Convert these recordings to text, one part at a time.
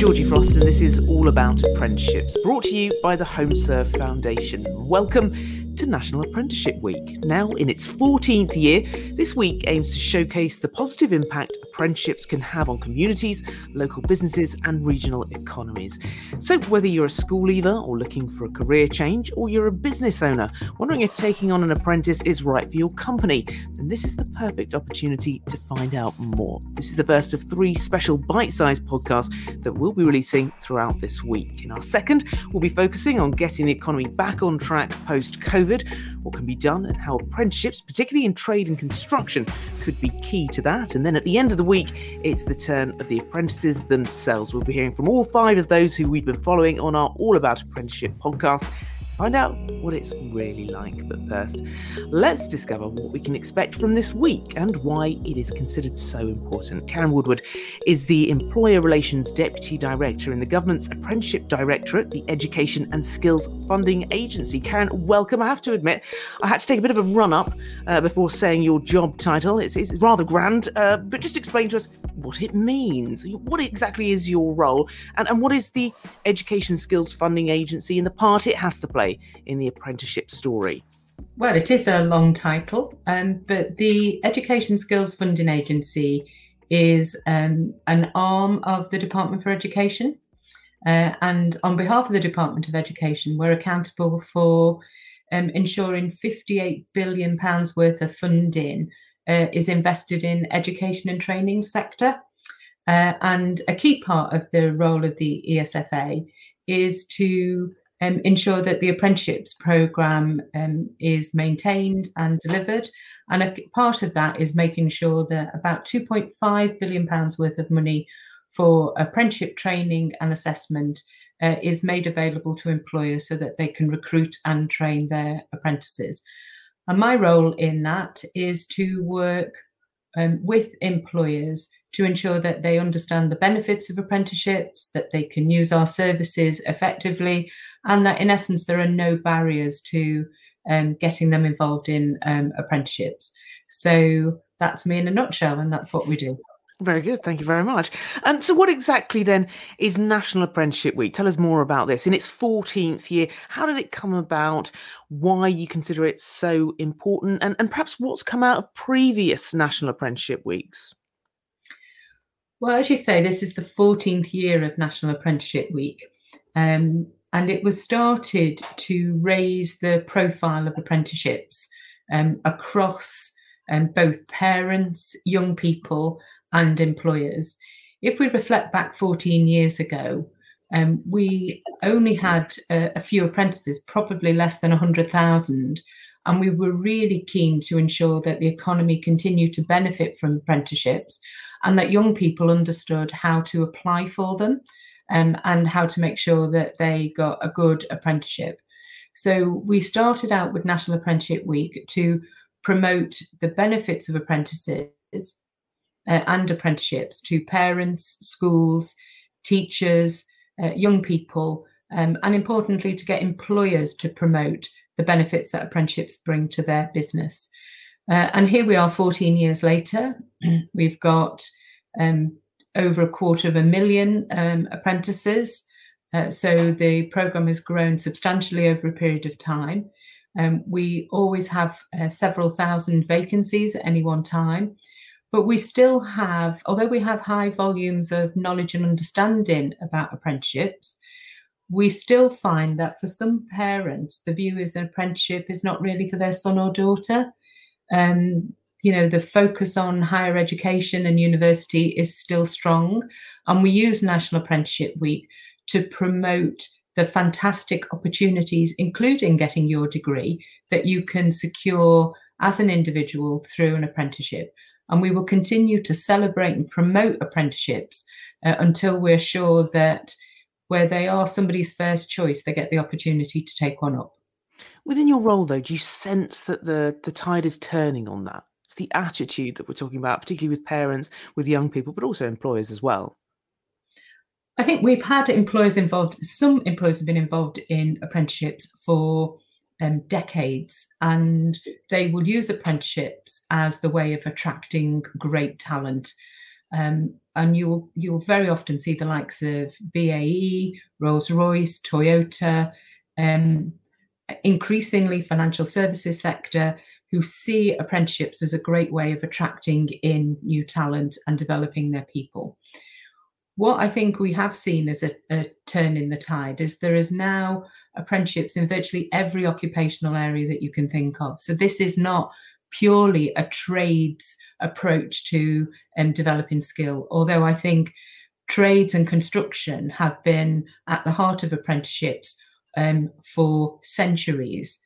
Georgie Frost, and this is All About Apprenticeships, brought to you by the HomeServe Foundation. Welcome to National Apprenticeship Week. Now in its 14th year, this week aims to showcase the positive impact apprenticeships can have on communities, local businesses, and regional economies. So, whether you're a school leaver or looking for a career change, or you're a business owner wondering if taking on an apprentice is right for your company, then this is the perfect opportunity to find out more. This is the first of three special bite sized podcasts that we'll be releasing throughout this week. In our second, we'll be focusing on getting the economy back on track post COVID COVID, what can be done, and how apprenticeships, particularly in trade and construction, could be key to that. And then at the end of the week, it's the turn of the apprentices themselves. We'll be hearing from all five of those who we've been following on our All About Apprenticeship podcast find out what it's really like. But first, let's discover what we can expect from this week and why it is considered so important. Karen Woodward is the Employer Relations Deputy Director in the Government's Apprenticeship Directorate, the Education and Skills Funding Agency. Karen, welcome. I have to admit, I had to take a bit of a run up uh, before saying your job title. It's, it's rather grand, uh, but just explain to us what it means. What exactly is your role, and, and what is the Education Skills Funding Agency and the part it has to play? In the apprenticeship story? Well, it is a long title, um, but the Education Skills Funding Agency is um, an arm of the Department for Education. Uh, and on behalf of the Department of Education, we're accountable for um, ensuring £58 billion worth of funding uh, is invested in education and training sector. Uh, and a key part of the role of the ESFA is to um, ensure that the apprenticeships programme um, is maintained and delivered. And a part of that is making sure that about £2.5 billion worth of money for apprenticeship training and assessment uh, is made available to employers so that they can recruit and train their apprentices. And my role in that is to work um, with employers to ensure that they understand the benefits of apprenticeships, that they can use our services effectively, and that in essence there are no barriers to um, getting them involved in um, apprenticeships. So that's me in a nutshell, and that's what we do. Very good, thank you very much. And um, so, what exactly then is National Apprenticeship Week? Tell us more about this. In its 14th year, how did it come about? Why you consider it so important? And, and perhaps what's come out of previous National Apprenticeship Weeks? Well, as you say, this is the 14th year of National Apprenticeship Week. Um, and it was started to raise the profile of apprenticeships um, across um, both parents, young people, and employers. If we reflect back 14 years ago, um, we only had a, a few apprentices, probably less than 100,000. And we were really keen to ensure that the economy continued to benefit from apprenticeships and that young people understood how to apply for them um, and how to make sure that they got a good apprenticeship. So we started out with National Apprenticeship Week to promote the benefits of apprentices uh, and apprenticeships to parents, schools, teachers, uh, young people, um, and importantly, to get employers to promote the benefits that apprenticeships bring to their business. Uh, and here we are 14 years later. We've got um, over a quarter of a million um, apprentices. Uh, so the program has grown substantially over a period of time. Um, we always have uh, several thousand vacancies at any one time, but we still have, although we have high volumes of knowledge and understanding about apprenticeships, we still find that for some parents, the view is an apprenticeship is not really for their son or daughter. Um, you know, the focus on higher education and university is still strong. And we use National Apprenticeship Week to promote the fantastic opportunities, including getting your degree, that you can secure as an individual through an apprenticeship. And we will continue to celebrate and promote apprenticeships uh, until we're sure that where they are somebody's first choice, they get the opportunity to take one up. Within your role, though, do you sense that the, the tide is turning on that? It's the attitude that we're talking about, particularly with parents, with young people, but also employers as well. I think we've had employers involved, some employers have been involved in apprenticeships for um, decades, and they will use apprenticeships as the way of attracting great talent. Um, and you'll you'll very often see the likes of BAE, Rolls Royce, Toyota, um, increasingly financial services sector who see apprenticeships as a great way of attracting in new talent and developing their people. What I think we have seen as a, a turn in the tide is there is now apprenticeships in virtually every occupational area that you can think of. So this is not purely a trades approach to um, developing skill, although I think trades and construction have been at the heart of apprenticeships um, for centuries.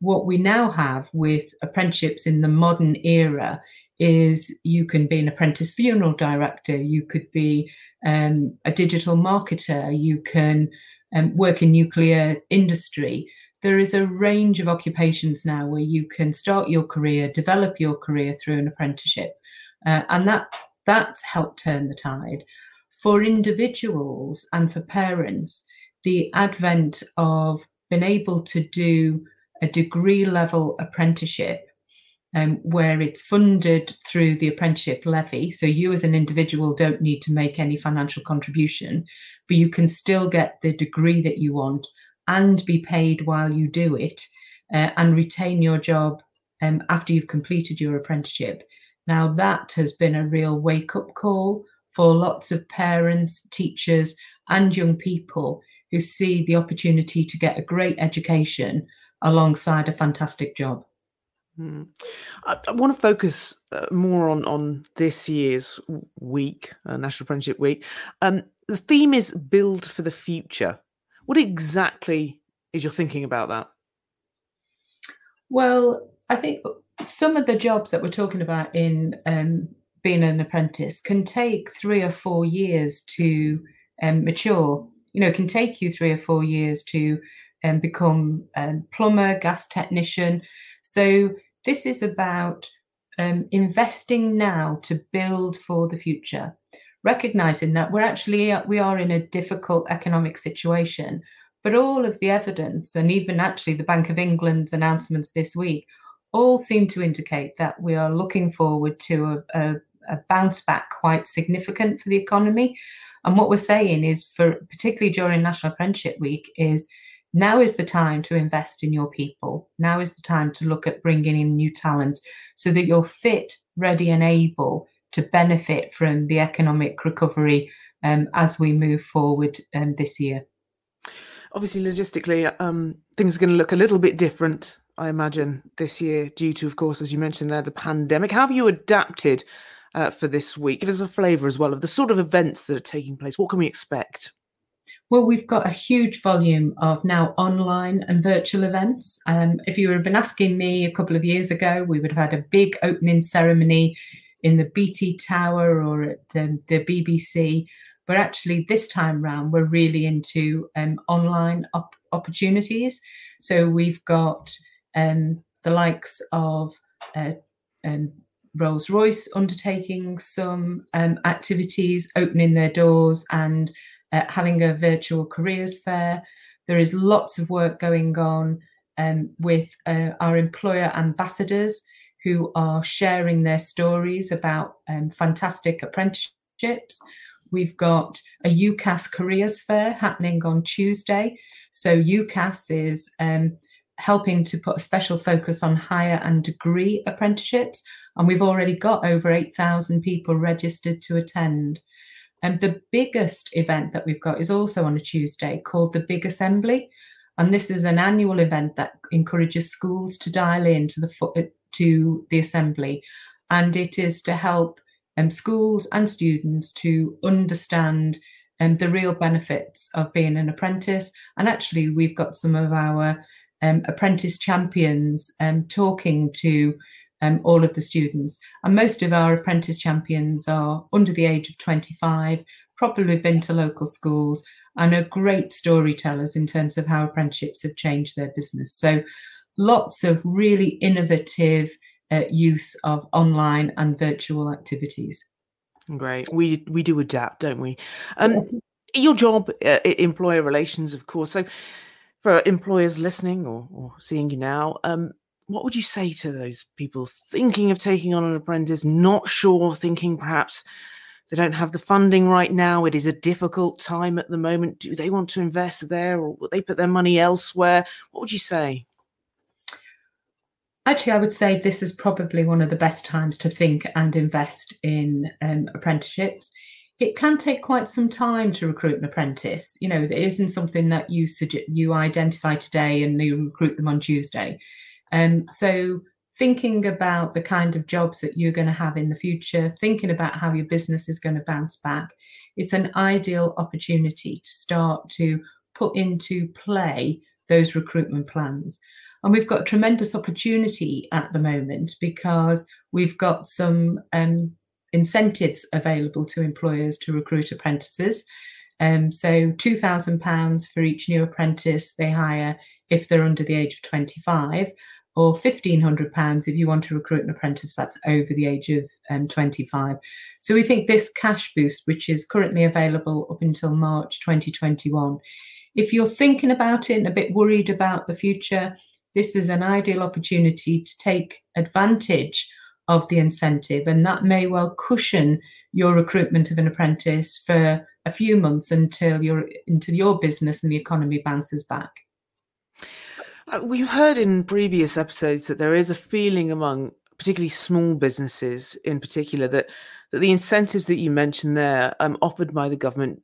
What we now have with apprenticeships in the modern era is you can be an apprentice funeral director, you could be um, a digital marketer, you can um, work in nuclear industry. There is a range of occupations now where you can start your career, develop your career through an apprenticeship, uh, and that that's helped turn the tide. For individuals and for parents, the advent of being able to do a degree level apprenticeship um, where it's funded through the apprenticeship levy. So you as an individual don't need to make any financial contribution, but you can still get the degree that you want and be paid while you do it uh, and retain your job um, after you've completed your apprenticeship. Now, that has been a real wake up call for lots of parents, teachers, and young people who see the opportunity to get a great education alongside a fantastic job. Mm. I, I, want to focus uh, more on on this year's week, uh, National Apprenticeship Week. Um, the theme is "Build for the Future." What exactly is your thinking about that? Well, I think some of the jobs that we're talking about in um, being an apprentice can take three or four years to um, mature. You know, can take you three or four years to um, become a plumber, gas technician. So this is about um, investing now to build for the future, recognizing that we're actually uh, we are in a difficult economic situation, but all of the evidence and even actually the Bank of England's announcements this week all seem to indicate that we are looking forward to a, a, a bounce back quite significant for the economy. And what we're saying is, for particularly during National Apprenticeship Week, is now is the time to invest in your people. Now is the time to look at bringing in new talent so that you're fit, ready, and able to benefit from the economic recovery um, as we move forward um, this year. Obviously, logistically, um, things are going to look a little bit different, I imagine, this year, due to, of course, as you mentioned there, the pandemic. How have you adapted uh, for this week? Give us a flavour as well of the sort of events that are taking place. What can we expect? Well, we've got a huge volume of now online and virtual events. Um, if you would have been asking me a couple of years ago, we would have had a big opening ceremony in the BT Tower or at the, BBC. But actually, this time round, we're really into um, online op- opportunities. So we've got um, the likes of uh, um, Rolls Royce undertaking some um, activities, opening their doors and uh, having a virtual careers fair. There is lots of work going on um, with uh, our employer ambassadors who are sharing their stories about um, fantastic apprenticeships. We've got a UCAS careers fair happening on Tuesday. So, UCAS is um, helping to put a special focus on higher and degree apprenticeships. And we've already got over 8,000 people registered to attend. And the biggest event that we've got is also on a Tuesday called the Big Assembly. And this is an annual event that encourages schools to dial in to the to the assembly, and it is to help um, schools and students to understand um, the real benefits of being an apprentice. And actually, we've got some of our um, apprentice champions um, talking to um, all of the students. And most of our apprentice champions are under the age of 25, probably been to local schools, and are great storytellers in terms of how apprenticeships have changed their business. So lots of really innovative uh, use of online and virtual activities. Great. We we do adapt, don't we? Um, your job, uh, employer relations, of course. So, for employers listening or, or seeing you now, um, what would you say to those people thinking of taking on an apprentice, not sure, thinking perhaps they don't have the funding right now. It is a difficult time at the moment. Do they want to invest there or will they put their money elsewhere? What would you say? Actually, I would say this is probably one of the best times to think and invest in um, apprenticeships. It can take quite some time to recruit an apprentice. You know, it isn't something that you you identify today and you recruit them on Tuesday. Um, so thinking about the kind of jobs that you're going to have in the future, thinking about how your business is going to bounce back, it's an ideal opportunity to start to put into play those recruitment plans. And we've got tremendous opportunity at the moment because we've got some um, incentives available to employers to recruit apprentices. Um, so £2,000 for each new apprentice they hire if they're under the age of 25, or £1,500 if you want to recruit an apprentice that's over the age of um, 25. So we think this cash boost, which is currently available up until March 2021, if you're thinking about it and a bit worried about the future, this is an ideal opportunity to take advantage of the incentive, and that may well cushion your recruitment of an apprentice for a few months until your until your business and the economy bounces back. Uh, we've heard in previous episodes that there is a feeling among particularly small businesses in particular that that the incentives that you mentioned there um, offered by the government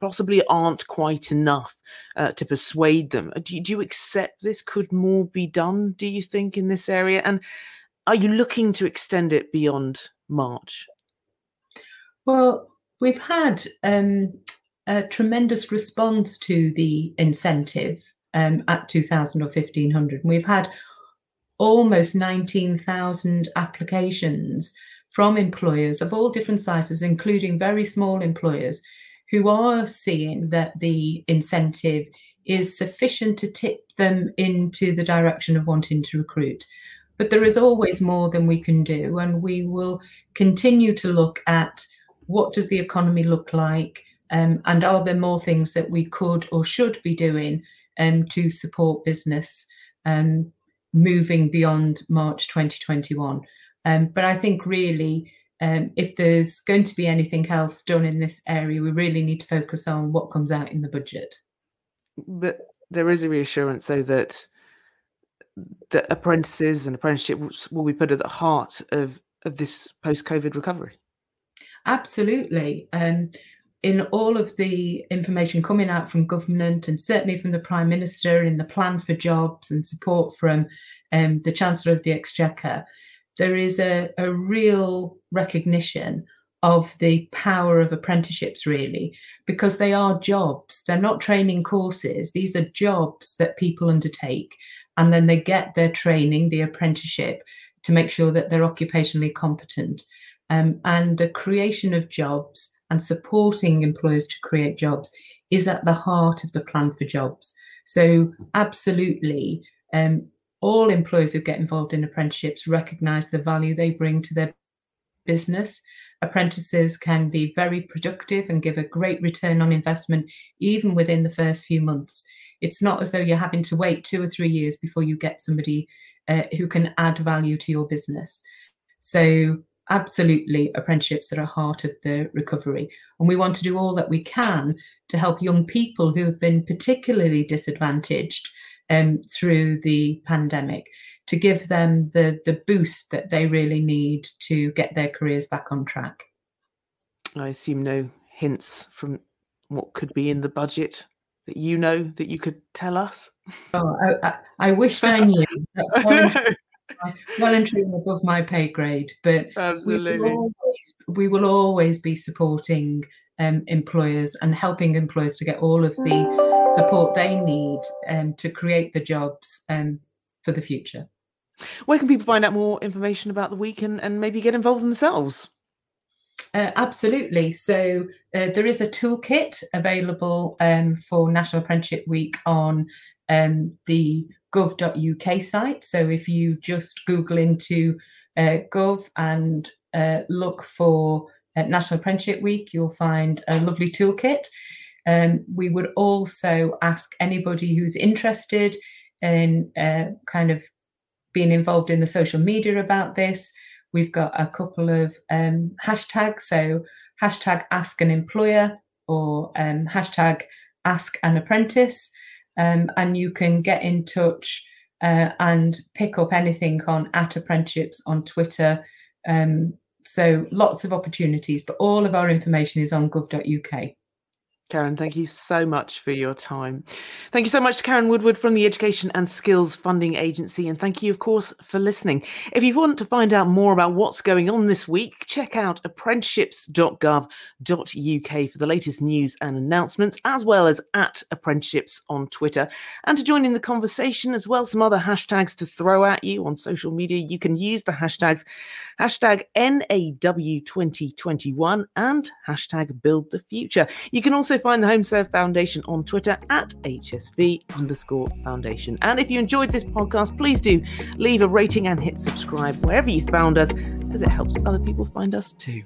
possibly aren't quite enough uh, to persuade them. Uh, do you, do you accept this? Could more be done, do you think, in this area? And are you looking to extend it beyond March? Well, we've had um, a tremendous response to the incentive um, at 2000 or 1500. we've had almost 19,000 applications from employers of all different sizes, including very small employers who are seeing that the incentive is sufficient to tip them into the direction of wanting to recruit. But there is always more than we can do, and we will continue to look at what does the economy look like, um, and are there more things that we could or should be doing um, to support business um, moving beyond March 2021. Um, but I think really um, if there's going to be anything else done in this area, we really need to focus on what comes out in the budget. But there is a reassurance, though, that that apprentices and apprenticeships will be put at the heart of of this post-COVID recovery. Absolutely. Um, in all of the information coming out from government and certainly from the Prime Minister in the plan for jobs and support from um, the Chancellor of the Exchequer, there is a, a real recognition of the power of apprenticeships, really, because they are jobs. They're not training courses, these are jobs that people undertake. And then they get their training, the apprenticeship, to make sure that they're occupationally competent. Um, and the creation of jobs and supporting employers to create jobs is at the heart of the plan for jobs. So, absolutely, um, all employers who get involved in apprenticeships recognize the value they bring to their business. Apprentices can be very productive and give a great return on investment, even within the first few months. It's not as though you're having to wait two or three years before you get somebody uh, who can add value to your business. So, absolutely, apprenticeships are at heart of the recovery. And we want to do all that we can to help young people who have been particularly disadvantaged um, through the pandemic to give them the, the boost that they really need to get their careers back on track. I assume no hints from what could be in the budget that you know that you could tell us? Oh, I, I, I wished I knew. That's well and truly above my pay grade, but Absolutely. We, will always, we will always be supporting um, employers and helping employers to get all of the support they need um, to create the jobs um, for the future. Where can people find out more information about the week and, and maybe get involved themselves? Uh, absolutely. So uh, there is a toolkit available um, for National Apprenticeship Week on um, the gov.uk site. So if you just Google into uh, gov and uh, look for at National Apprenticeship Week, you'll find a lovely toolkit. Um, we would also ask anybody who's interested in uh, kind of being involved in the social media about this. We've got a couple of um, hashtags, so hashtag ask an employer or um, hashtag ask an apprentice. Um, and you can get in touch uh, and pick up anything on at apprenticeships on Twitter. Um, so lots of opportunities, but all of our information is on gov.uk. Karen, thank you so much for your time. Thank you so much to Karen Woodward from the Education and Skills Funding Agency. And thank you, of course, for listening. If you want to find out more about what's going on this week, check out apprenticeships.gov.uk for the latest news and announcements, as well as at apprenticeships on Twitter. And to join in the conversation as well, some other hashtags to throw at you on social media, you can use the hashtags hashtag NAW2021 and hashtag build the future. You can also find the HomeServe Foundation on Twitter at HSV underscore foundation. And if you enjoyed this podcast, please do leave a rating and hit subscribe wherever you found us, as it helps other people find us too.